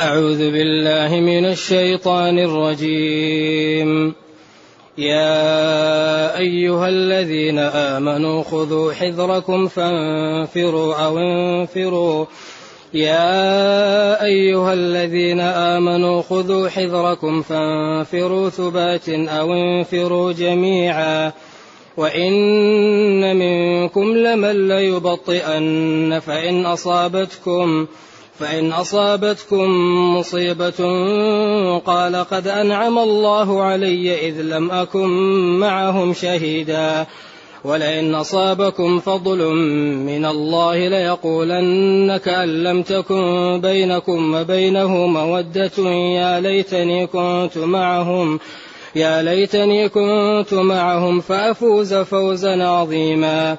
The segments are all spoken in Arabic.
أعوذ بالله من الشيطان الرجيم. يا أيها الذين آمنوا خذوا حذركم فانفروا أو انفروا. يا أيها الذين آمنوا خذوا حذركم فانفروا ثبات أو انفروا جميعا. وإن منكم لمن ليبطئن فإن أصابتكم فإن أصابتكم مصيبة قال قد أنعم الله علي إذ لم أكن معهم شهيدا. ولئن أصابكم فضل من الله ليقولن كأن لم تكن بينكم وبينه مودة. يا ليتني كنت معهم يا ليتني كنت معهم فأفوز فوزا عظيما.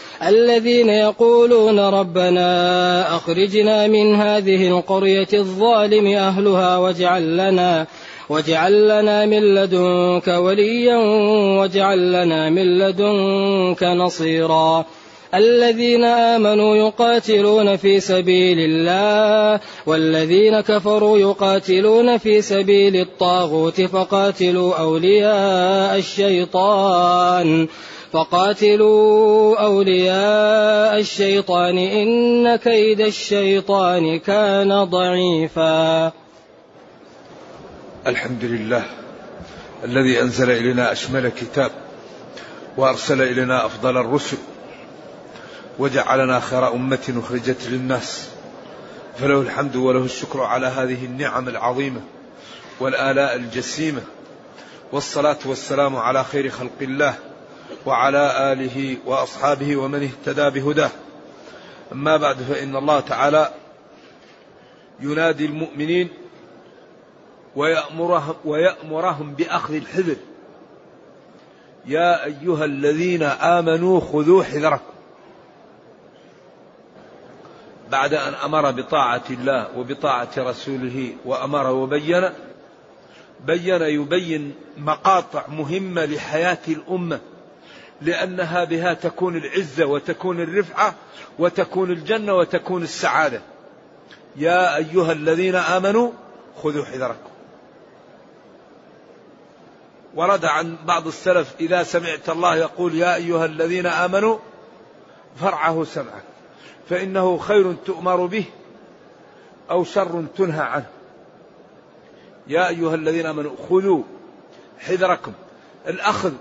الذين يقولون ربنا أخرجنا من هذه القرية الظالم أهلها واجعل لنا واجعل لنا من لدنك وليا واجعل لنا من لدنك نصيرا. الذين آمنوا يقاتلون في سبيل الله والذين كفروا يقاتلون في سبيل الطاغوت فقاتلوا أولياء الشيطان. فقاتلوا أولياء الشيطان إن كيد الشيطان كان ضعيفا. الحمد لله الذي أنزل إلينا أشمل كتاب وأرسل إلينا أفضل الرسل وجعلنا خير أمة أخرجت للناس. فله الحمد وله الشكر على هذه النعم العظيمة والآلاء الجسيمة والصلاة والسلام على خير خلق الله. وعلى آله وأصحابه ومن اهتدى بهداه. أما بعد فإن الله تعالى ينادي المؤمنين ويأمرهم, ويأمرهم بأخذ الحذر. يا أيها الذين آمنوا خذوا حذركم. بعد أن أمر بطاعة الله وبطاعة رسوله وأمر وبين بين يبين مقاطع مهمة لحياة الأمة. لأنها بها تكون العزة وتكون الرفعة وتكون الجنة وتكون السعادة. يا أيها الذين آمنوا خذوا حذركم. ورد عن بعض السلف إذا سمعت الله يقول يا أيها الذين آمنوا فرعه سمعك فإنه خير تؤمر به أو شر تنهى عنه. يا أيها الذين آمنوا خذوا حذركم. الأخذ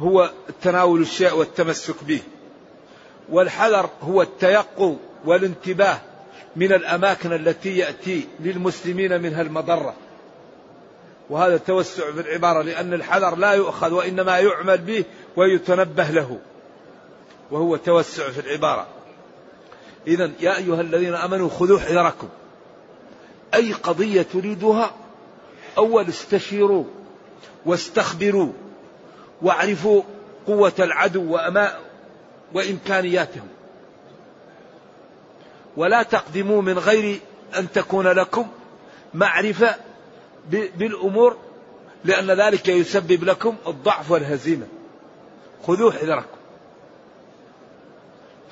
هو تناول الشيء والتمسك به. والحذر هو التيقظ والانتباه من الأماكن التي يأتي للمسلمين منها المضرة. وهذا توسع في العبارة لأن الحذر لا يؤخذ وإنما يعمل به ويتنبه له. وهو توسع في العبارة. إذا يا أيها الذين آمنوا خذوا حذركم. أي قضية تريدها أول استشيروا واستخبروا. واعرفوا قوة العدو وأما وإمكانياتهم. ولا تقدموا من غير أن تكون لكم معرفة بالأمور لأن ذلك يسبب لكم الضعف والهزيمة. خذوا حذركم.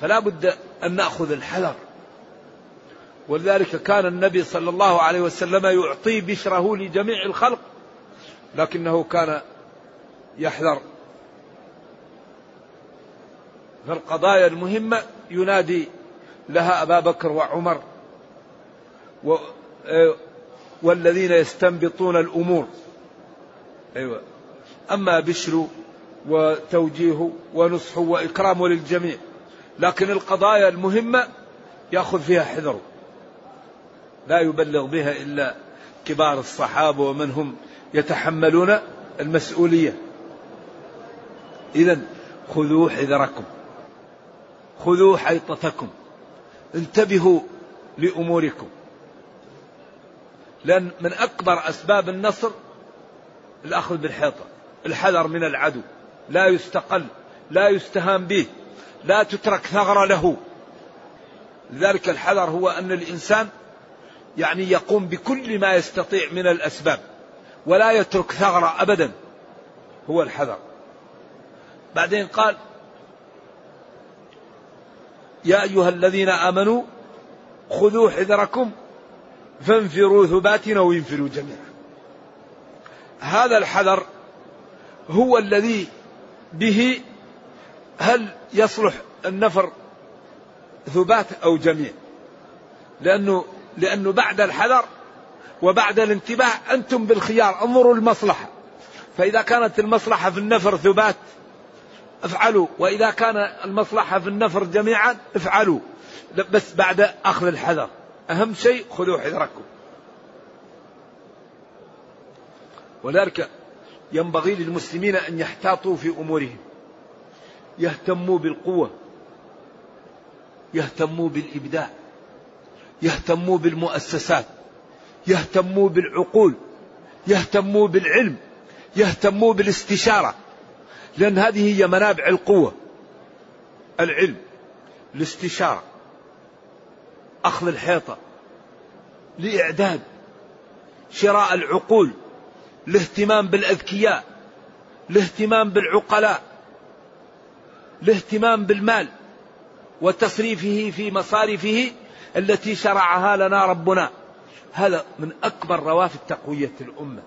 فلا بد أن نأخذ الحذر. ولذلك كان النبي صلى الله عليه وسلم يعطي بشره لجميع الخلق لكنه كان يحذر. فالقضايا المهمة ينادي لها أبا بكر وعمر و والذين يستنبطون الأمور. أيوة. أما بشر وتوجيه ونصح وإكرام للجميع. لكن القضايا المهمة يأخذ فيها حذره لا يبلغ بها إلا كبار الصحابة ومن هم يتحملون المسؤولية. إذا خذوا حذركم. خذوا حيطتكم. انتبهوا لأموركم. لأن من أكبر أسباب النصر الأخذ بالحيطة. الحذر من العدو. لا يستقل لا يستهان به لا تترك ثغرة له. لذلك الحذر هو أن الإنسان يعني يقوم بكل ما يستطيع من الأسباب ولا يترك ثغرة أبدا. هو الحذر. بعدين قال يا أيها الذين آمنوا خذوا حذركم فانفروا ثبات أو انفروا جميعا. هذا الحذر هو الذي به هل يصلح النفر ثبات أو جميع؟ لأنه لأنه بعد الحذر وبعد الانتباه أنتم بالخيار انظروا المصلحة. فإذا كانت المصلحة في النفر ثبات افعلوا. وإذا كان المصلحة في النفر جميعا افعلوا. بس بعد أخذ الحذر. أهم شيء خذوا حذركم. ولذلك ينبغي للمسلمين أن يحتاطوا في أمورهم. يهتموا بالقوة. يهتموا بالإبداع. يهتموا بالمؤسسات. يهتموا بالعقول. يهتموا بالعلم. يهتموا بالاستشارة. لأن هذه هي منابع القوة العلم الاستشارة أخذ الحيطة لإعداد شراء العقول الاهتمام بالأذكياء الاهتمام بالعقلاء الاهتمام بالمال وتصريفه في مصارفه التي شرعها لنا ربنا. هذا من أكبر روافد تقوية الأمة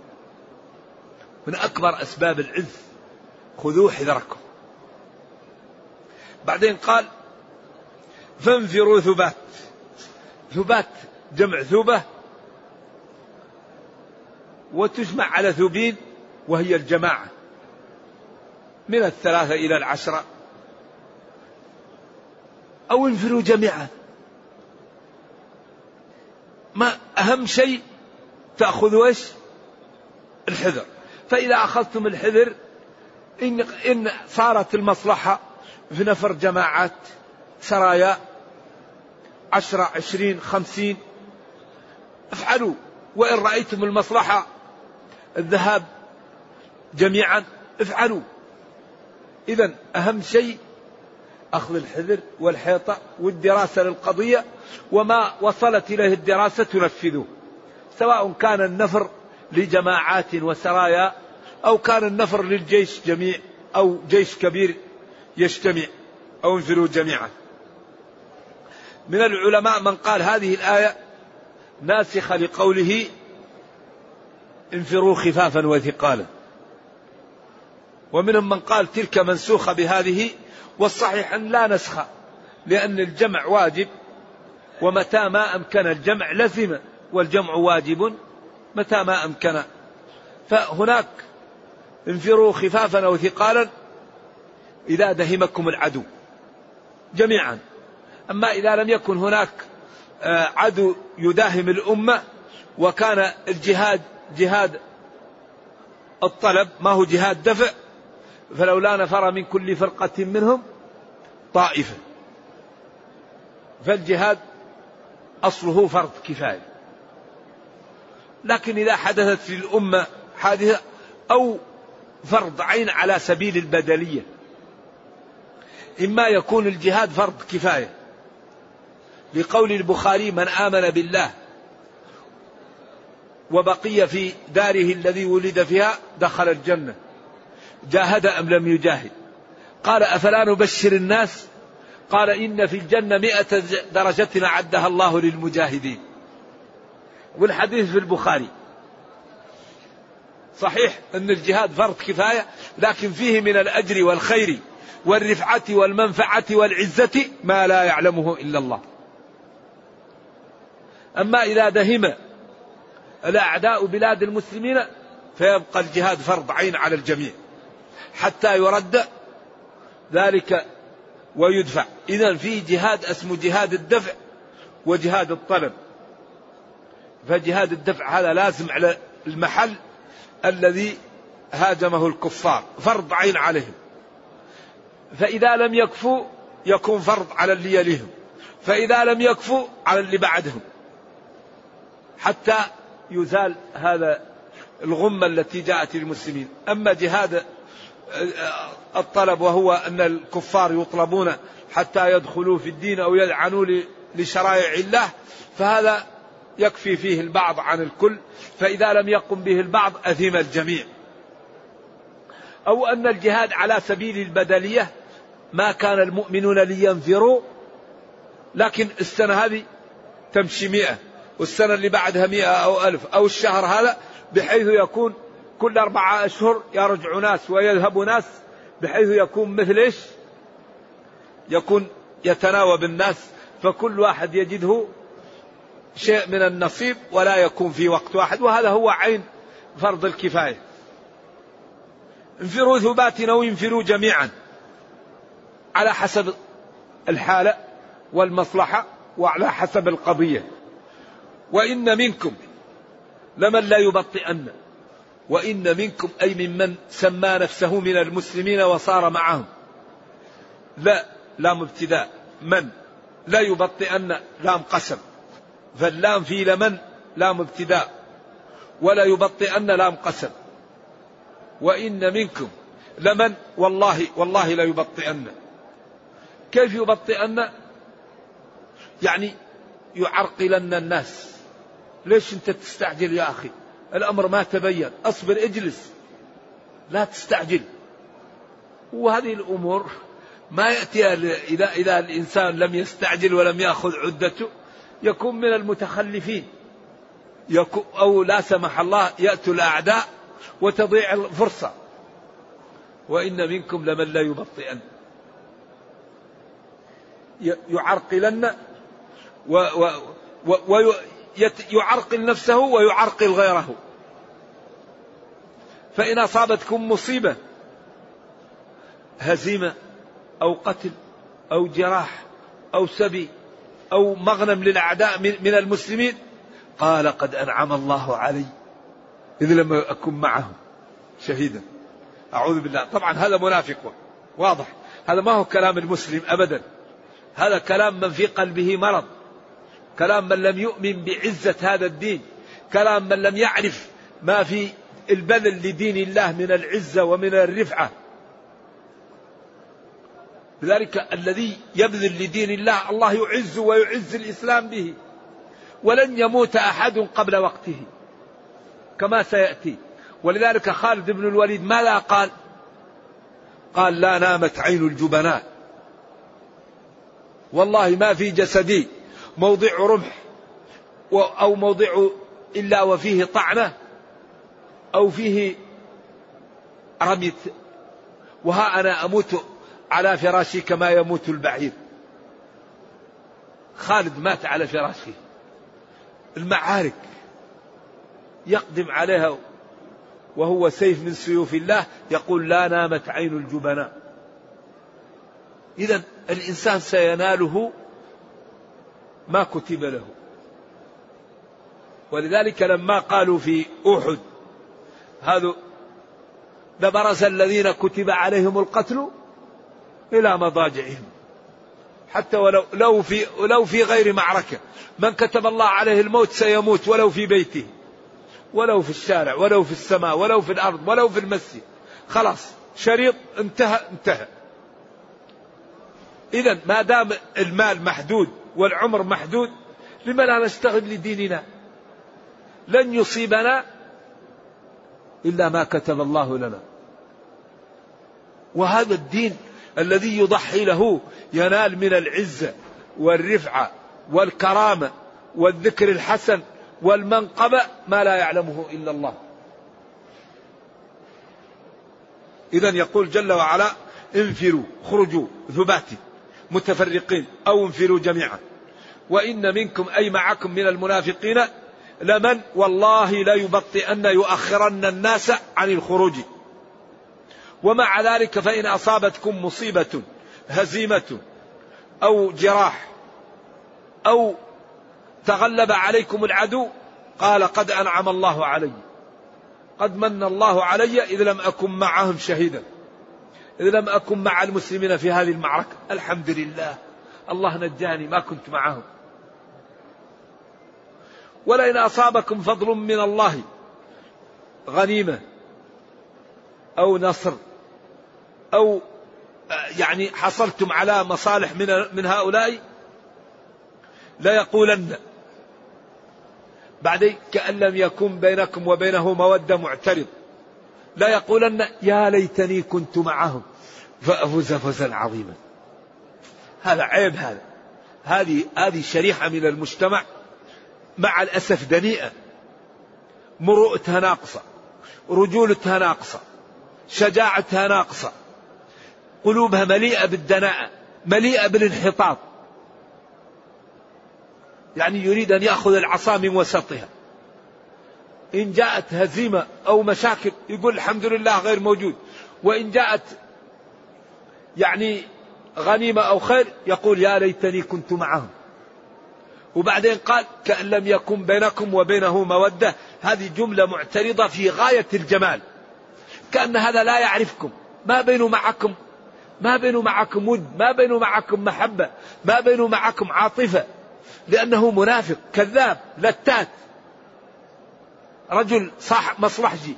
من أكبر أسباب العز. خذوا حذركم. بعدين قال فانفروا ثبات. ثبات جمع ثوبة وتجمع على ثوبين وهي الجماعة. من الثلاثة إلى العشرة. أو انفروا جميعا. ما أهم شيء تأخذوا إيش؟ الحذر. فإذا أخذتم الحذر إن, إن صارت المصلحة في نفر جماعات سرايا عشرة عشرين خمسين. افعلوا. وإن رأيتم المصلحة الذهاب جميعا افعلوا. إذا أهم شيء أخذ الحذر والحيطة والدراسة للقضية وما وصلت إليه الدراسة تنفذه سواء كان النفر لجماعات وسرايا أو كان النفر للجيش جميع أو جيش كبير يجتمع. أو انفروا جميعا. من العلماء من قال هذه الآية ناسخة لقوله انفروا خفافا وثقالا. ومنهم من قال تلك منسوخة بهذه والصحيح أن لا نسخ لأن الجمع واجب ومتى ما أمكن الجمع لزم والجمع واجب متى ما أمكن. فهناك انفروا خفافا أو ثقالا إذا دهمكم العدو. جميعا. أما إذا لم يكن هناك آه، عدو يداهم الأمة وكان الجهاد جهاد الطلب ما هو جهاد دفع فلولا نفر من كل فرقة منهم طائفة. فالجهاد أصله فرض كفاية. لكن إذا حدثت للأمة حادثة أو فرض عين على سبيل البدلية. إما يكون الجهاد فرض كفاية. لقول البخاري من آمن بالله وبقي في داره الذي ولد فيها دخل الجنة. جاهد أم لم يجاهد؟ قال أفلا نبشر الناس؟ قال إن في الجنة مئة درجة أعدها الله للمجاهدين. والحديث في البخاري. صحيح أن الجهاد فرض كفاية لكن فيه من الأجر والخير والرفعة والمنفعة والعزة ما لا يعلمه إلا الله. أما إذا دهم الأعداء بلاد المسلمين فيبقى الجهاد فرض عين على الجميع حتى يرد ذلك ويدفع. إذا في جهاد اسمه جهاد الدفع وجهاد الطلب. فجهاد الدفع هذا لازم على المحل الذي هاجمه الكفار فرض عين عليهم. فإذا لم يكفوا يكون فرض على اللي يليهم. فإذا لم يكفوا على اللي بعدهم. حتى يزال هذا الغمة التي جاءت للمسلمين. أما جهاد الطلب وهو أن الكفار يطلبون حتى يدخلوا في الدين أو يلعنوا لشرائع الله فهذا يكفي فيه البعض عن الكل فإذا لم يقم به البعض أثم الجميع. أو أن الجهاد على سبيل البدلية ما كان المؤمنون لينفروا لكن السنة هذه تمشي مئة والسنة اللي بعدها مئة أو ألف أو الشهر هذا بحيث يكون كل أربعة أشهر يرجع ناس ويذهب ناس بحيث يكون مثل إيش؟ يكون يتناوب الناس فكل واحد يجده شيء من النصيب ولا يكون في وقت واحد وهذا هو عين فرض الكفاية. انفروا ثبات أو انفروا جميعا على حسب الحالة والمصلحة وعلى حسب القضية. وإن منكم لمن لا يبطئن وإن منكم أي ممن سمى نفسه من المسلمين وصار معهم. لا لام ابتداء. من لا يبطئن لام قسم. فاللام في لمن؟ لام ابتداء. ولا يبطئن لام قسم. وإن منكم لمن؟ والله والله لا يبطئن. كيف يبطئن؟ يعني يعرقلن الناس. ليش انت تستعجل يا أخي؟ الأمر ما تبين. أصبر اجلس. لا تستعجل. وهذه الأمور ما ياتي إذا إذا الإنسان لم يستعجل ولم يأخذ عدته. يكون من المتخلفين. أو لا سمح الله يأتوا الأعداء وتضيع الفرصة. وإن منكم لمن لا يبطئن. يعرقلن ويعرقل نفسه ويعرقل غيره. فإن أصابتكم مصيبة هزيمة أو قتل أو جراح أو سبي أو مغنم للأعداء من المسلمين؟ قال قد أنعم الله علي. إذ لم أكن معهم. شهيدا. أعوذ بالله. طبعا هذا منافق. واضح. هذا ما هو كلام المسلم أبدا. هذا كلام من في قلبه مرض. كلام من لم يؤمن بعزة هذا الدين. كلام من لم يعرف ما في البذل لدين الله من العزة ومن الرفعة. لذلك الذي يبذل لدين الله. الله يعز ويعز الإسلام به. ولن يموت أحد قبل وقته. كما سيأتي. ولذلك خالد بن الوليد ماذا قال؟ قال لا نامت عين الجبناء. والله ما في جسدي موضع رمح أو موضع إلا وفيه طعنة أو فيه رمية وها أنا أموت على فراشي كما يموت البعير. خالد مات على فراشه المعارك يقدم عليها وهو سيف من سيوف الله يقول لا نامت عين الجبناء. إذا الإنسان سيناله ما كتب له. ولذلك لما قالوا في أحد هذا لبرز الذين كتب عليهم القتل إلى مضاجعهم. حتى ولو لو في لو في غير معركة. من كتب الله عليه الموت سيموت ولو في بيته. ولو في الشارع ولو في السماء ولو في الأرض ولو في المسجد. خلاص شريط انتهى انتهى. إذا ما دام المال محدود والعمر محدود لما لا نشتغل لديننا؟ لن يصيبنا إلا ما كتب الله لنا. وهذا الدين الذي يضحي له ينال من العزة والرفعة والكرامة والذكر الحسن والمنقبة ما لا يعلمه إلا الله. إذا يقول جل وعلا انفروا خرجوا ثباتي متفرقين أو انفروا جميعا. وإن منكم أي معكم من المنافقين لمن والله لا يبطئن يؤخرن الناس عن الخروج. ومع ذلك فإن أصابتكم مصيبة هزيمة أو جراح أو تغلب عليكم العدو قال قد أنعم الله علي. قد من الله علي إذ لم أكن معهم شهيدا. إذ لم أكن مع المسلمين في هذه المعركة. الحمد لله. الله نجاني ما كنت معهم. ولئن أصابكم فضل من الله غنيمة أو نصر أو يعني حصلتم على مصالح من من هؤلاء؟ لا يقولن. بعدين كأن لم يكن بينكم وبينه مودة معترض. لا يقولن يا ليتني كنت معهم. فأفوز فوزا عظيما. هذا عيب هذا. هذه هذه شريحة من المجتمع مع الأسف دنيئة. مروءتها ناقصة. رجولتها ناقصة. شجاعتها ناقصة. قلوبها مليئة بالدناءة مليئة بالانحطاط. يعني يريد أن يأخذ العصا من وسطها. إن جاءت هزيمة أو مشاكل يقول الحمد لله غير موجود. وإن جاءت يعني غنيمة أو خير يقول يا ليتني كنت معهم. وبعدين قال كأن لم يكن بينكم وبينه مودة. هذه جملة معترضة في غاية الجمال. كأن هذا لا يعرفكم ما بينه معكم ما بينه معكم ود ما بينه معكم محبة ما بينه معكم عاطفة لأنه منافق كذاب لتات. رجل صاحب مصلحجي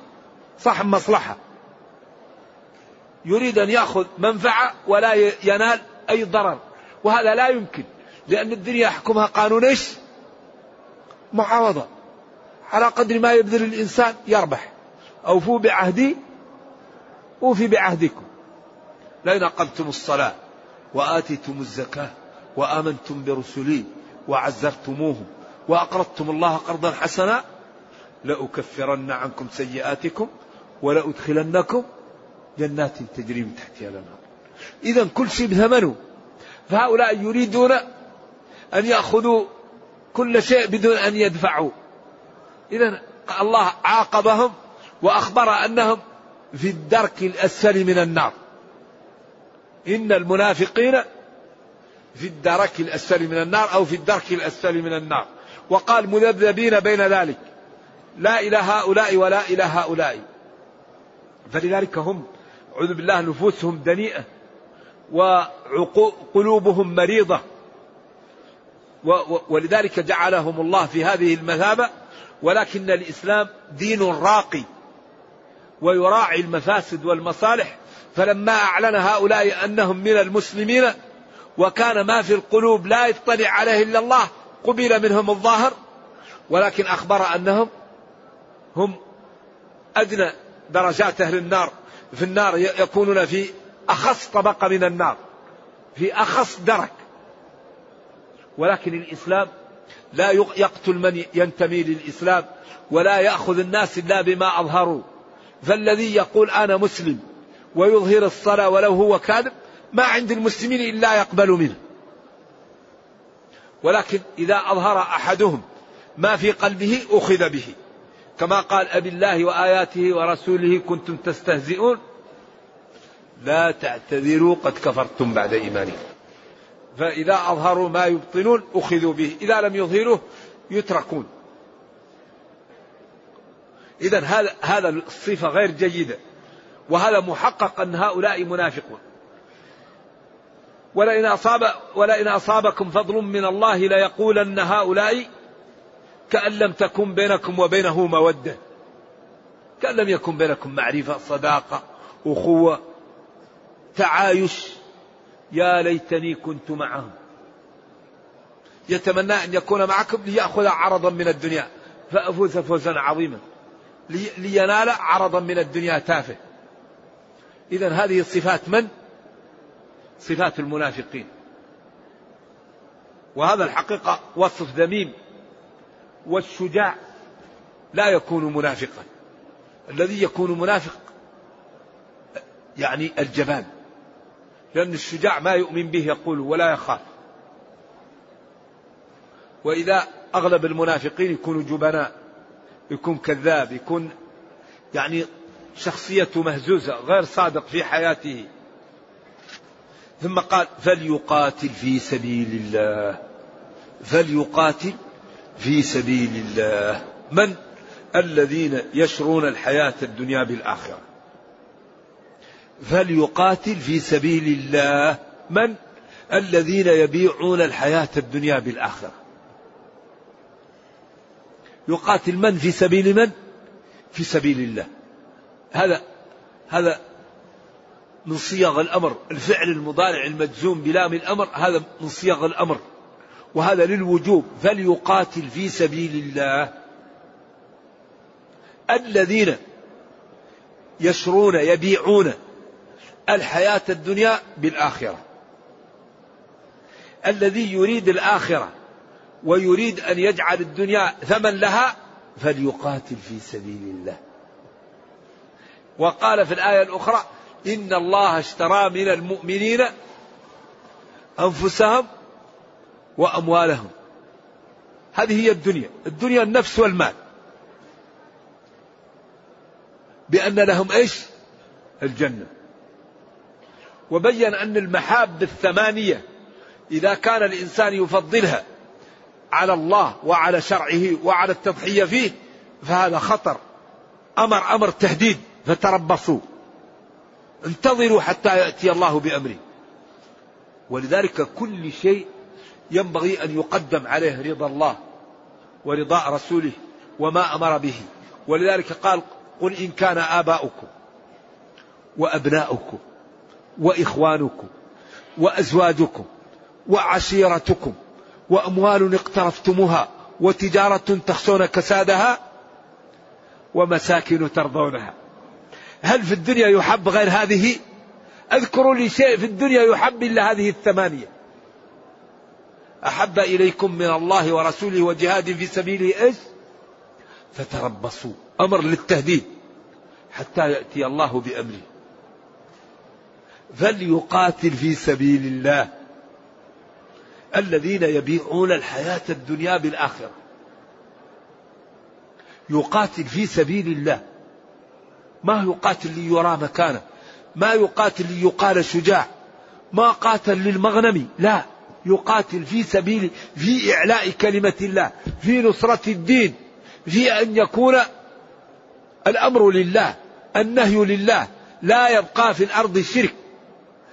صاحب مصلحة. يريد أن يأخذ منفعة ولا ينال أي ضرر. وهذا لا يمكن لأن الدنيا يحكمها قانون إيش؟ معاوضة. على قدر ما يبذل الإنسان يربح. أوفوا بعهدي أوفي بعهدكم. لئن أقمتم الصلاة وآتيتم الزكاة وآمنتم برسلي وعزرتموهم وأقرضتم الله قرضا حسنا لأكفرن عنكم سيئاتكم ولأدخلنكم جنات تجري من تحتها الأنهار. إذا كل شيء بثمنه. فهؤلاء يريدون أن يأخذوا كل شيء بدون أن يدفعوا. إذا الله عاقبهم وأخبر أنهم في الدرك الأسفل من النار. إن المنافقين في الدرك الأسفل من النار أو في الدرك الأسفل من النار. وقال مذبذبين بين ذلك. لا إلى هؤلاء ولا إلى هؤلاء. فلذلك هم أعوذ بالله نفوسهم دنيئة. وقلوبهم مريضة. ولذلك جعلهم الله في هذه المثابة. ولكن الإسلام دين راقي. ويراعي المفاسد والمصالح. فلما أعلن هؤلاء أنهم من المسلمين وكان ما في القلوب لا يطلع عليه إلا الله قبل منهم الظاهر ولكن أخبر أنهم هم أدنى درجات أهل النار. في النار يكونون في أخص طبقة من النار في أخص درك. ولكن الإسلام لا يقتل من ينتمي للإسلام ولا يأخذ الناس إلا بما أظهروا. فالذي يقول أنا مسلم ويظهر الصلاة ولو هو كاذب ما عند المسلمين إلا يقبل منه. ولكن إذا أظهر أحدهم ما في قلبه أخذ به. كما قال أبي الله وآياته ورسوله كنتم تستهزئون لا تعتذروا قد كفرتم بعد إيمانكم. فإذا أظهروا ما يبطنون أخذوا به إذا لم يظهروه يتركون. إذا هذا هذا الصفة غير جيدة. وهذا محقق أن هؤلاء منافقون. ولئن أصاب ولئن أصابكم فضل من الله ليقولن هؤلاء كأن لم تكن بينكم وبينه مودة. كأن لم يكن بينكم معرفة صداقة أخوة تعايش. يا ليتني كنت معهم. يتمنى أن يكون معكم ليأخذ عرضا من الدنيا. فأفوز فوزا عظيما. لينال عرضا من الدنيا تافه. إذا هذه صفات من؟ صفات المنافقين. وهذا الحقيقة وصف ذميم والشجاع لا يكون منافقا. الذي يكون منافق يعني الجبان. لأن الشجاع ما يؤمن به يقول ولا يخاف. وإذا أغلب المنافقين يكونوا جبناء يكون كذاب يكون يعني شخصيته مهزوزة غير صادق في حياته. ثم قال فليقاتل في سبيل الله. فليقاتل في سبيل الله. من الذين يشرون الحياة الدنيا بالآخرة؟ فليقاتل في سبيل الله. من الذين يبيعون الحياة الدنيا بالآخرة؟ يقاتل من في سبيل من؟ في سبيل الله. هذا هذا من صيغ الأمر. الفعل المضارع المجزوم بلام الأمر هذا من صيغ الأمر. وهذا للوجوب. فليقاتل في سبيل الله. الذين يشرون يبيعون الحياة الدنيا بالآخرة. الذي يريد الآخرة ويريد أن يجعل الدنيا ثمن لها فليقاتل في سبيل الله. وقال في الآية الأخرى إن الله اشترى من المؤمنين أنفسهم وأموالهم. هذه هي الدنيا. الدنيا النفس والمال. بأن لهم إيش؟ الجنة. وبين أن المحاب الثمانية إذا كان الإنسان يفضلها على الله وعلى شرعه وعلى التضحية فيه فهذا خطر. أمر أمر تهديد. فتربصوا. انتظروا حتى يأتي الله بأمره. ولذلك كل شيء ينبغي أن يقدم عليه رضا الله ورضاء رسوله وما أمر به. ولذلك قال قل إن كان آباؤكم وأبناؤكم وإخوانكم وأزواجكم وعشيرتكم وأموال اقترفتموها وتجارة تخشون كسادها ومساكن ترضونها هل في الدنيا يحب غير هذه؟ اذكروا لي شيء في الدنيا يحب إلا هذه الثمانية. أحب إليكم من الله ورسوله وجهاد في سبيله إيش؟ فتربصوا. أمر للتهديد حتى يأتي الله بأمره. فليقاتل في سبيل الله الذين يبيعون الحياة الدنيا بالآخرة. يقاتل في سبيل الله. ما يقاتل ليرى مكانه ما يقاتل ليقال شجاع ما قاتل للمغنم لا يقاتل في سبيل في إعلاء كلمة الله في نصرة الدين في أن يكون الأمر لله النهي لله لا يبقى في الأرض شرك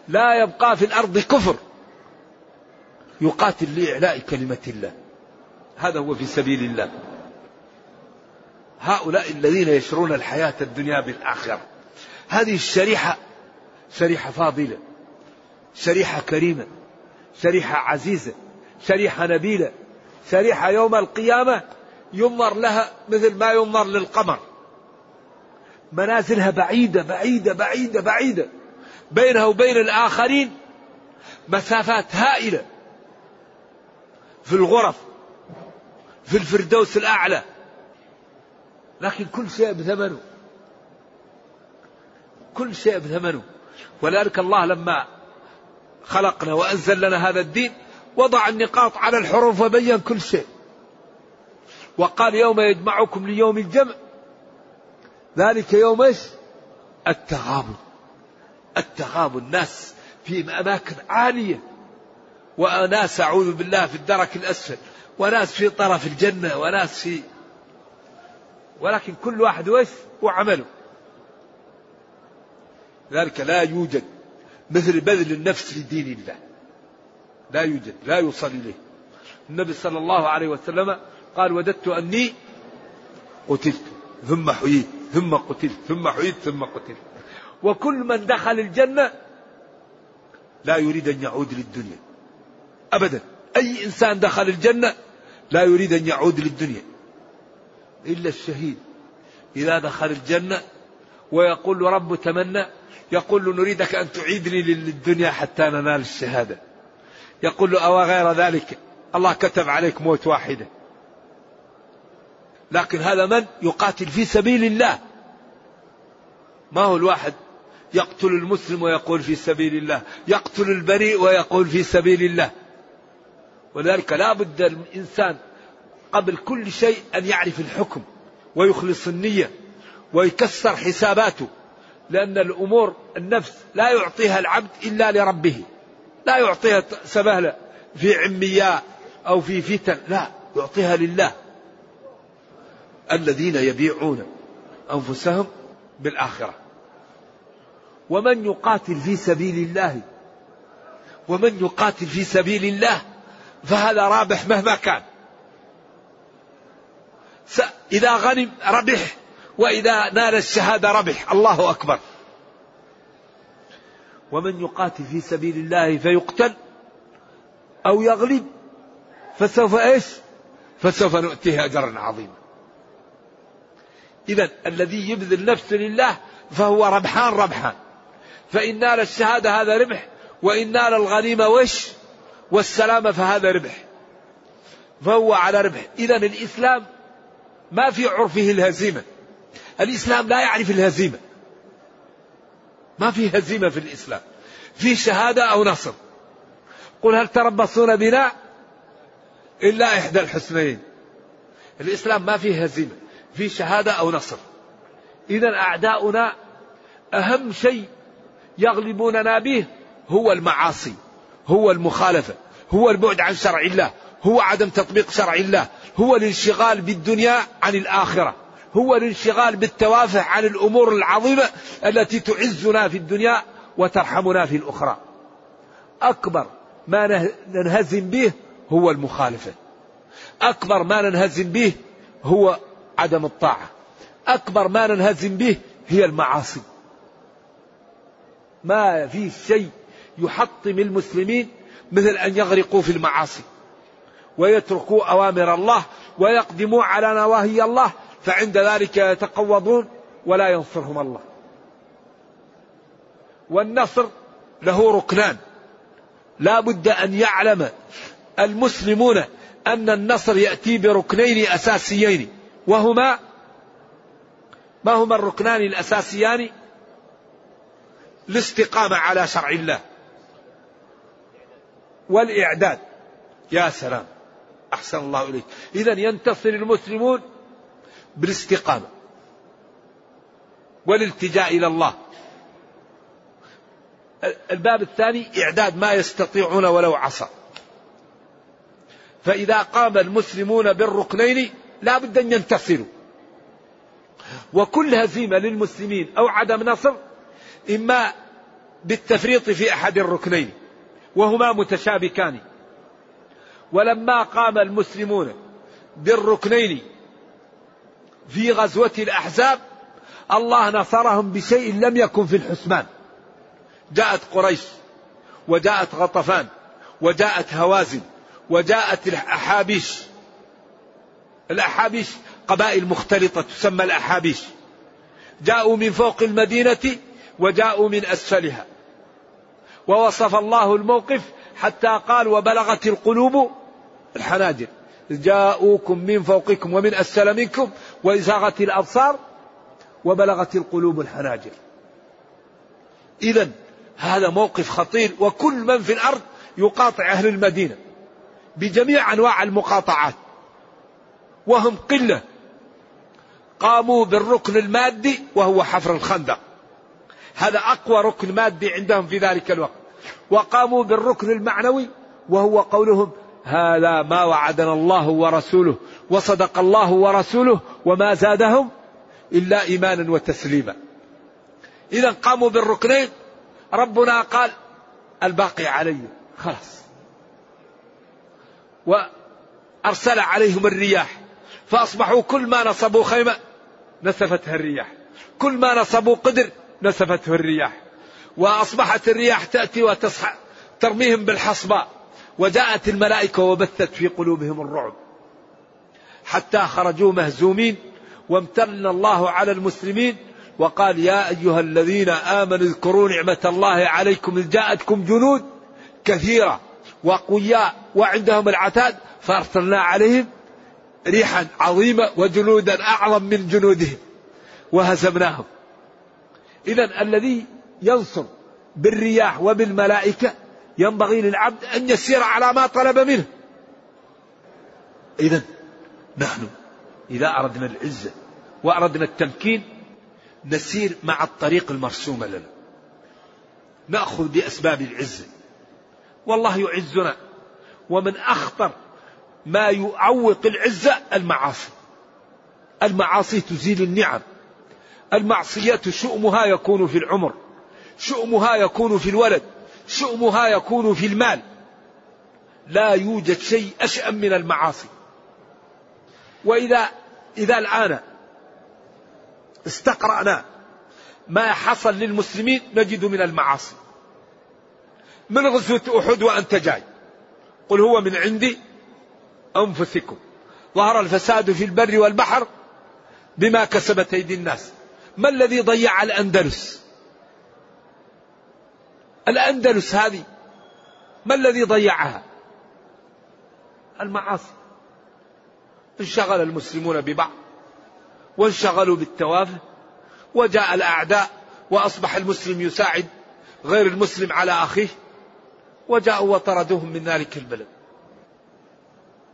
لا يبقى في الأرض كفر. يقاتل لإعلاء كلمة الله. هذا هو في سبيل الله. هؤلاء الذين يشرون الحياة الدنيا بالآخرة. هذه الشريحة شريحة فاضلة شريحة كريمة شريحة عزيزة شريحة نبيلة شريحة يوم القيامة ينظر لها مثل ما ينظر للقمر. منازلها بعيدة بعيدة بعيدة بعيدة. بينها وبين الآخرين مسافات هائلة. في الغرف في الفردوس الأعلى. لكن كل شيء بثمنه. كل شيء بثمنه. ولذلك الله لما خلقنا وأنزل لنا هذا الدين وضع النقاط على الحروف وبين كل شيء. وقال يوم يجمعكم ليوم الجمع ذلك يوم إيش؟ التغابن. التغابن ناس في أماكن عالية. وناس أعوذ بالله في الدرك الأسفل وناس في طرف الجنة وناس في ولكن كل واحد وش؟ وعمله ذلك لا يوجد مثل بذل النفس لدين الله. لا يوجد لا يوصل إليه. النبي صلى الله عليه وسلم قال وددت أني قتلت ثم حييت ثم قتلت ثم حييت ثم قتلت. وكل من دخل الجنة لا يريد أن يعود للدنيا. أبدا. أي إنسان دخل الجنة لا يريد أن يعود للدنيا. إلا الشهيد. إذا دخل الجنة ويقول رب تمنى يقول نريدك أن تعيدني للدنيا حتى ننال الشهادة. يقول أو غير ذلك؟ الله كتب عليك موت واحدة. لكن هذا من؟ يقاتل في سبيل الله. ما هو الواحد؟ يقتل المسلم ويقول في سبيل الله. يقتل البريء ويقول في سبيل الله. ولذلك لا بد الإنسان قبل كل شيء أن يعرف الحكم ويخلص النية ويكسر حساباته لأن الأمور النفس لا يعطيها العبد إلا لربه لا يعطيها سبهلة في عمياء أو في فتن لا يعطيها لله. الذين يبيعون أنفسهم بالآخرة. ومن يقاتل في سبيل الله ومن يقاتل في سبيل الله فهذا رابح مهما كان. إذا غنم ربح وإذا نال الشهادة ربح. الله أكبر. ومن يقاتل في سبيل الله فيقتل أو يغلب فسوف إيش؟ فسوف نؤتيه أجرا عظيما. إذا الذي يبذل نفسه لله فهو ربحان ربحان. فإن نال الشهادة هذا ربح وإن نال الغنيمة وش؟ والسلامة فهذا ربح. فهو على ربح. إذا الإسلام ما في عرفه الهزيمة. الإسلام لا يعرف الهزيمة. ما في هزيمة في الإسلام. في شهادة أو نصر. قل هل تربصون بنا؟ إلا إحدى الحسنين الإسلام ما فيه هزيمة. في شهادة أو نصر. إذا أعداؤنا أهم شيء يغلبوننا به هو المعاصي هو المخالفة هو البعد عن شرع الله هو عدم تطبيق شرع الله. هو الانشغال بالدنيا عن الآخرة. هو الانشغال بالتوافه عن الأمور العظيمة التي تعزنا في الدنيا وترحمنا في الأخرى. أكبر ما ننهزم به هو المخالفة. أكبر ما ننهزم به هو عدم الطاعة. أكبر ما ننهزم به هي المعاصي. ما في شيء يحطم المسلمين مثل أن يغرقوا في المعاصي. ويتركوا أوامر الله ويقدموا على نواهي الله فعند ذلك يتقوضون ولا ينصرهم الله. والنصر له ركنان. لا بد أن يعلم المسلمون أن النصر يأتي بركنين أساسيين. وهما ما هما الركنان الأساسيان؟ الاستقامة على شرع الله. والإعداد. يا سلام. أحسن الله إليك. إذا ينتصر المسلمون بالاستقامة والالتجاء إلى الله. الباب الثاني إعداد ما يستطيعون ولو عصى. فإذا قام المسلمون بالركنين لا بد أن ينتصروا. وكل هزيمة للمسلمين أو عدم نصر إما بالتفريط في أحد الركنين وهما متشابكان. ولما قام المسلمون بالركنين في غزوة الأحزاب الله نصرهم بشيء لم يكن في الحسبان. جاءت قريش وجاءت غطفان وجاءت هوازن وجاءت الأحابيش. الأحابيش قبائل مختلطة تسمى الأحابيش. جاءوا من فوق المدينة وجاءوا من أسفلها. ووصف الله الموقف حتى قال وبلغت القلوب الحناجر. جاءوكم من فوقكم ومن أسفل منكم وإزاغت الأبصار وبلغت القلوب الحناجر. إذا هذا موقف خطير وكل من في الأرض يقاطع أهل المدينة بجميع أنواع المقاطعات. وهم قلة. قاموا بالركن المادي وهو حفر الخندق. هذا أقوى ركن مادي عندهم في ذلك الوقت. وقاموا بالركن المعنوي وهو قولهم هذا ما وعدنا الله ورسوله وصدق الله ورسوله وما زادهم إلا إيمانا وتسليما. إذا قاموا بالركنين ربنا قال الباقي علي. خلاص. وأرسل عليهم الرياح فأصبحوا كل ما نصبوا خيمة نسفتها الرياح كل ما نصبوا قدر نسفته الرياح وأصبحت الرياح تأتي وتصحى ترميهم بالحصباء. وجاءت الملائكة وبثت في قلوبهم الرعب. حتى خرجوا مهزومين وامتن الله على المسلمين وقال يا أيها الذين آمنوا اذكروا نعمة الله عليكم إذ جاءتكم جنود كثيرة وقوياء وعندهم العتاد فأرسلنا عليهم ريحا عظيمة وجنودا أعظم من جنودهم وهزمناهم. إذا الذي ينصر بالرياح وبالملائكة ينبغي للعبد أن يسير على ما طلب منه. إذا نحن إذا أردنا العزة وأردنا التمكين نسير مع الطريق المرسومة لنا. نأخذ بأسباب العزة والله يعزنا. ومن أخطر ما يعوق العزة المعاصي. المعاصي تزيل النعم. المعصية شؤمها يكون في العمر. شؤمها يكون في الولد. شؤمها يكون في المال. لا يوجد شيء أشأم من المعاصي. وإذا إذا الآن استقرأنا ما حصل للمسلمين نجد من المعاصي. من غزوة أحد وأنت جاي. قل هو من عندي أنفسكم. ظهر الفساد في البر والبحر بما كسبت أيدي الناس. ما الذي ضيع الأندلس؟ الأندلس هذه ما الذي ضيعها؟ المعاصي. انشغل المسلمون ببعض وانشغلوا بالتوافه وجاء الأعداء وأصبح المسلم يساعد غير المسلم على أخيه وجاءوا وطردوهم من ذلك البلد.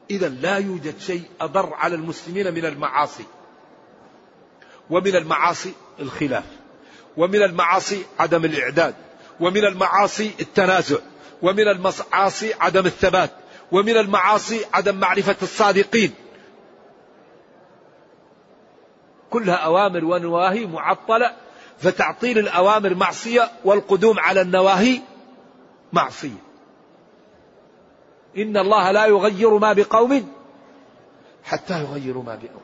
إذا لا يوجد شيء أضر على المسلمين من المعاصي ومن المعاصي الخلاف ومن المعاصي عدم الإعداد. ومن المعاصي التنازع ومن المعاصي عدم الثبات ومن المعاصي عدم معرفة الصادقين. كلها أوامر ونواهي معطلة فتعطيل الأوامر معصية والقدوم على النواهي معصية. إن الله لا يغير ما بقوم حتى يغيروا ما بقوم.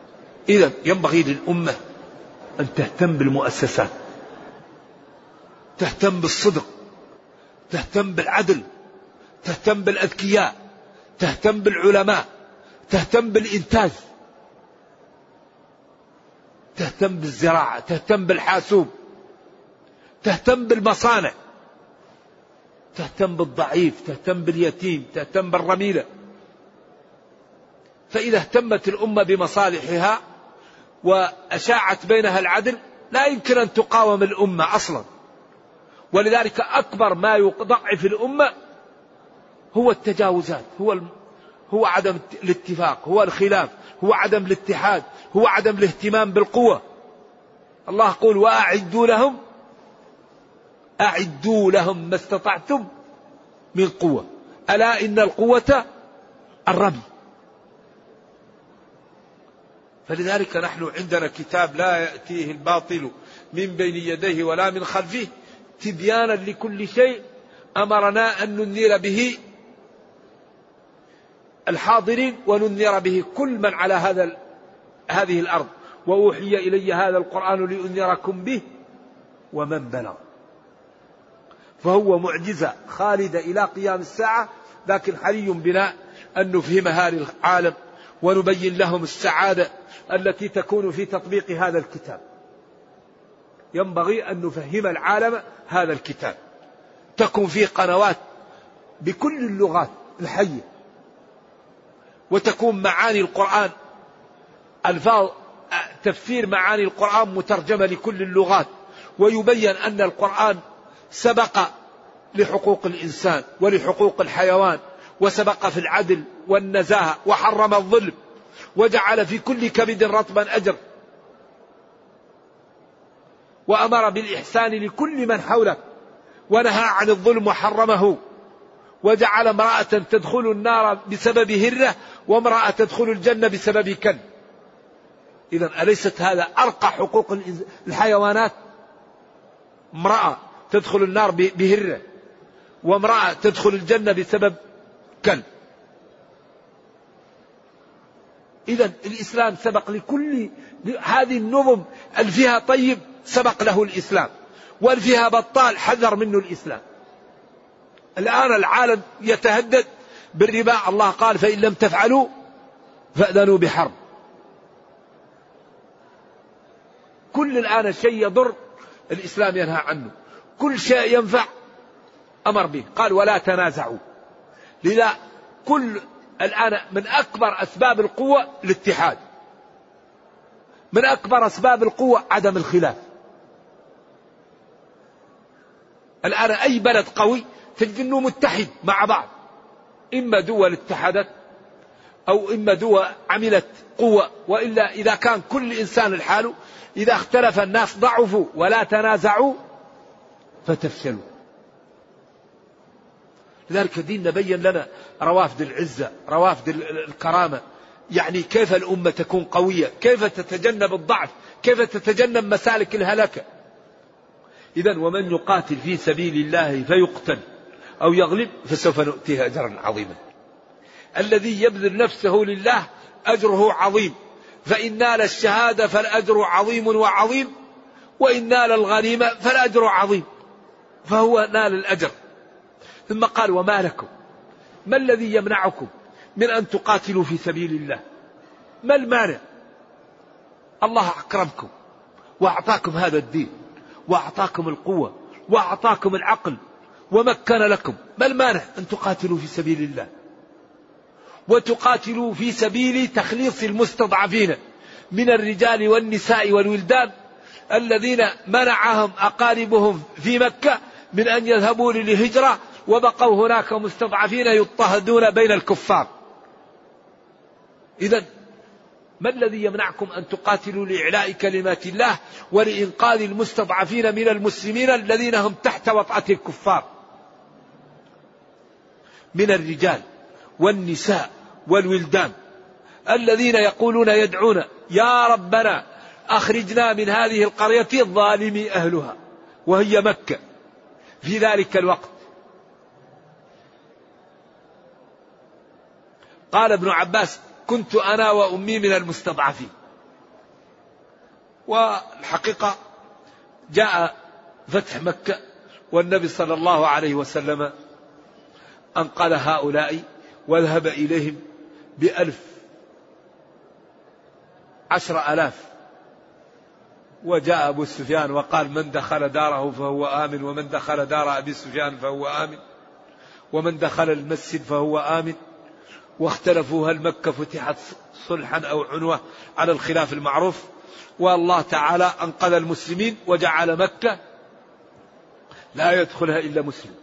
إذا ينبغي للأمة أن تهتم بالمؤسسات. تهتم بالصدق تهتم بالعدل تهتم بالأذكياء تهتم بالعلماء تهتم بالإنتاج تهتم بالزراعة تهتم بالحاسوب تهتم بالمصانع تهتم بالضعيف تهتم باليتيم تهتم بالرميلة. فإذا اهتمت الأمة بمصالحها وأشاعت بينها العدل لا يمكن أن تقاوم الأمة أصلا. ولذلك أكبر ما يضعف الأمة هو التجاوزات هو هو عدم الاتفاق هو الخلاف هو عدم الاتحاد هو عدم الاهتمام بالقوة. الله يقول وأعدوا لهم أعدوا لهم ما استطعتم من قوة. ألا إن القوة الرمي. فلذلك نحن عندنا كتاب لا يأتيه الباطل من بين يديه ولا من خلفه. تبيانا لكل شيء أمرنا أن ننذر به الحاضرين وننذر به كل من على هذا هذه الأرض. وأوحي إلي هذا القرآن لأنذركم به ومن بلغ. فهو معجزة خالدة إلى قيام الساعة لكن حري بنا أن نفهمها للعالم ونبين لهم السعادة التي تكون في تطبيق هذا الكتاب. ينبغي أن نفهم العالم هذا الكتاب. تكون فيه قنوات بكل اللغات الحية. وتكون معاني القرآن. ألفاظ تفسير معاني القرآن مترجمة لكل اللغات. ويبين أن القرآن سبق لحقوق الإنسان ولحقوق الحيوان وسبق في العدل والنزاهة وحرم الظلم وجعل في كل كبد رطبا أجر. وأمر بالإحسان لكل من حولك ونهى عن الظلم وحرمه وجعل امرأة تدخل النار بسبب هرة وامرأة تدخل الجنة بسبب كلب. إذا أليست هذا أرقى حقوق الحيوانات؟ امرأة تدخل النار بهرة وامرأة تدخل الجنة بسبب كلب. إذا الإسلام سبق لكل هذه النظم اللي فيها طيب سبق له الإسلام. واللي فيها بطال حذر منه الإسلام. الآن العالم يتهدد بالربا. الله قال فإن لم تفعلوا فأذنوا بحرب. كل الآن شيء يضر الإسلام ينهى عنه. كل شيء ينفع أمر به. قال ولا تنازعوا. لذا كل الآن من أكبر أسباب القوة الاتحاد. من أكبر أسباب القوة عدم الخلاف. الآن أي بلد قوي تجد أنه متحد مع بعض؟ إما دول اتحدت أو إما دول عملت قوة وإلا إذا كان كل إنسان لحاله إذا اختلف الناس ضعفوا ولا تنازعوا فتفشلوا. لذلك ديننا بين لنا روافد العزة روافد الكرامة. يعني كيف الأمة تكون قوية؟ كيف تتجنب الضعف؟ كيف تتجنب مسالك الهلكة؟ إذا ومن يقاتل في سبيل الله فيقتل أو يغلب فسوف نؤتيه أجرا عظيما. الذي يبذل نفسه لله أجره عظيم. فإن نال الشهادة فالأجر عظيم وعظيم وإن نال الغنيمة فالأجر عظيم. فهو نال الأجر. ثم قال وما لكم؟ ما الذي يمنعكم من أن تقاتلوا في سبيل الله؟ ما المانع؟ الله أكرمكم وأعطاكم هذا الدين. وأعطاكم القوة وأعطاكم العقل ومكن لكم. ما المانع أن تقاتلوا في سبيل الله وتقاتلوا في سبيل تخليص المستضعفين من الرجال والنساء والولدان الذين منعهم أقاربهم في مكة من أن يذهبوا للهجرة وبقوا هناك مستضعفين يضطهدون بين الكفار. إذا ما الذي يمنعكم أن تقاتلوا لإعلاء كلمات الله ولإنقاذ المستضعفين من المسلمين الذين هم تحت وطأة الكفار؟ من الرجال والنساء والولدان الذين يقولون يدعون يا ربنا أخرجنا من هذه القرية الظالم أهلها وهي مكة. في ذلك الوقت قال ابن عباس كنت أنا وأمي من المستضعفين. والحقيقة جاء فتح مكة والنبي صلى الله عليه وسلم أنقذ هؤلاء وذهب إليهم بألف عشر ألاف. وجاء أبو سفيان وقال من دخل داره فهو آمن ومن دخل دار أبي سفيان فهو آمن ومن دخل المسجد فهو آمن. واختلفوا هل مكة فتحت صلحا أو عنوة على الخلاف المعروف. والله تعالى أنقذ المسلمين وجعل مكة لا يدخلها إلا مسلم.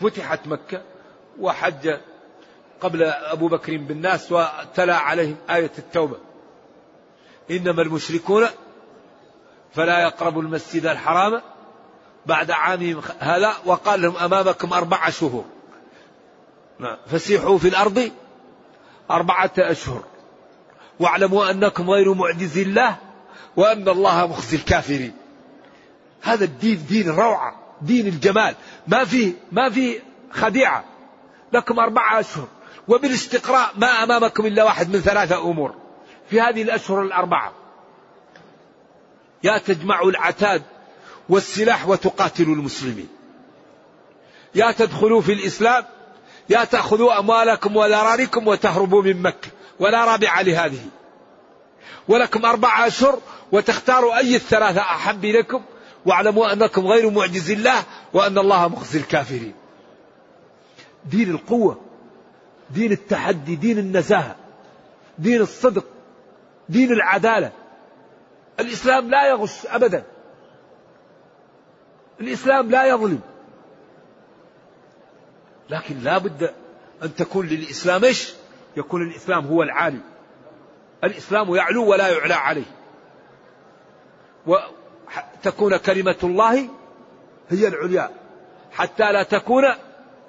فتحت مكة وحج قبل أبو بكر بالناس وتلا عليهم آية التوبة. إنما المشركون فلا يقربوا المسجد الحرام بعد عامهم هذا وقال لهم أمامكم أربع شهور. فسيحوا في الأرض أربعة أشهر. واعلموا أنكم غير معجز الله وأن الله مخزي الكافرين. هذا الدين دين روعة دين الجمال. ما في ما في خديعة. لكم أربعة أشهر. وبالاستقراء ما أمامكم إلا واحد من ثلاثة أمور. في هذه الأشهر الأربعة. يا تجمعوا العتاد والسلاح وتقاتلوا المسلمين. يا تدخلوا في الإسلام يا تأخذوا أموالكم وذراريكم وتهربوا من مكة ولا رابع لهذه. ولكم أربعة أشهر وتختاروا أي الثلاثة أحب إليكم واعلموا أنكم غير معجز الله وأن الله مخزي الكافرين. دين القوة دين التحدي دين النزاهة دين الصدق دين العدالة. الإسلام لا يغش أبدا. الإسلام لا يظلم. لكن لا بد أن تكون للإسلام إيش؟ يكون الإسلام هو العالي. الإسلام يعلو ولا يعلى عليه. وتكون كلمة الله هي العليا. حتى لا تكون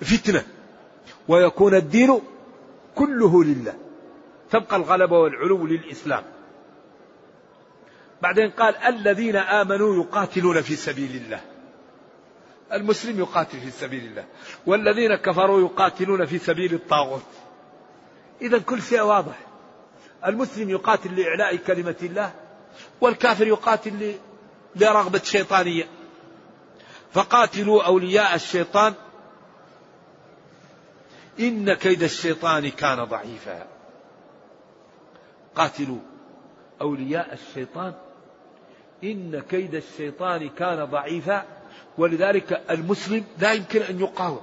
فتنة. ويكون الدين كله لله. تبقى الغلبة والعلو للإسلام. بعدين قال الذين آمنوا يقاتلون في سبيل الله. المسلم يقاتل في سبيل الله والذين كفروا يقاتلون في سبيل الطاغوت. إذا كل شيء واضح. المسلم يقاتل لإعلاء كلمة الله والكافر يقاتل لرغبة شيطانية. فقاتلوا أولياء الشيطان. إن كيد الشيطان كان ضعيفا. قاتلوا أولياء الشيطان. إن كيد الشيطان كان ضعيفا. ولذلك المسلم لا يمكن أن يقاوم.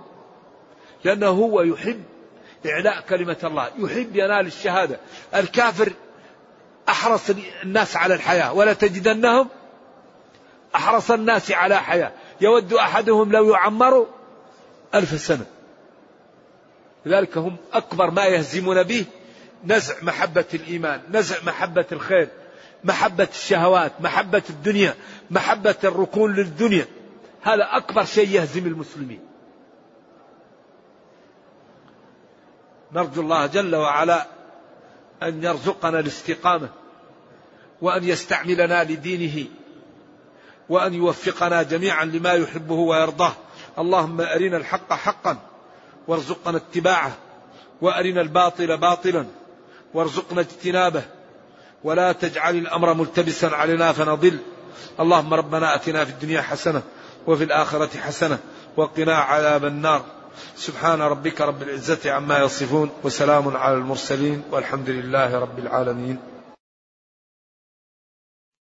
لأنه هو يحب إعلاء كلمة الله يحب ينال الشهادة. الكافر أحرص الناس على الحياة ولا تجدنهم أحرص الناس على حياة. يود أحدهم لو يعمر ألف سنة. لذلك هم أكبر ما يهزمون به نزع محبة الإيمان نزع محبة الخير محبة الشهوات محبة الدنيا محبة الركون للدنيا. هذا أكبر شيء يهزم المسلمين. نرجو الله جل وعلا أن يرزقنا الاستقامة وأن يستعملنا لدينه وأن يوفقنا جميعا لما يحبه ويرضاه. اللهم أرنا الحق حقا وارزقنا اتباعه وأرنا الباطل باطلا وارزقنا اجتنابه. ولا تجعل الأمر ملتبسا علينا فنضل. اللهم ربنا أتنا في الدنيا حسنة وفي الآخرة حسنة وقنا عذاب النار. سبحان ربك رب العزة عما يصفون وسلام على المرسلين والحمد لله رب العالمين.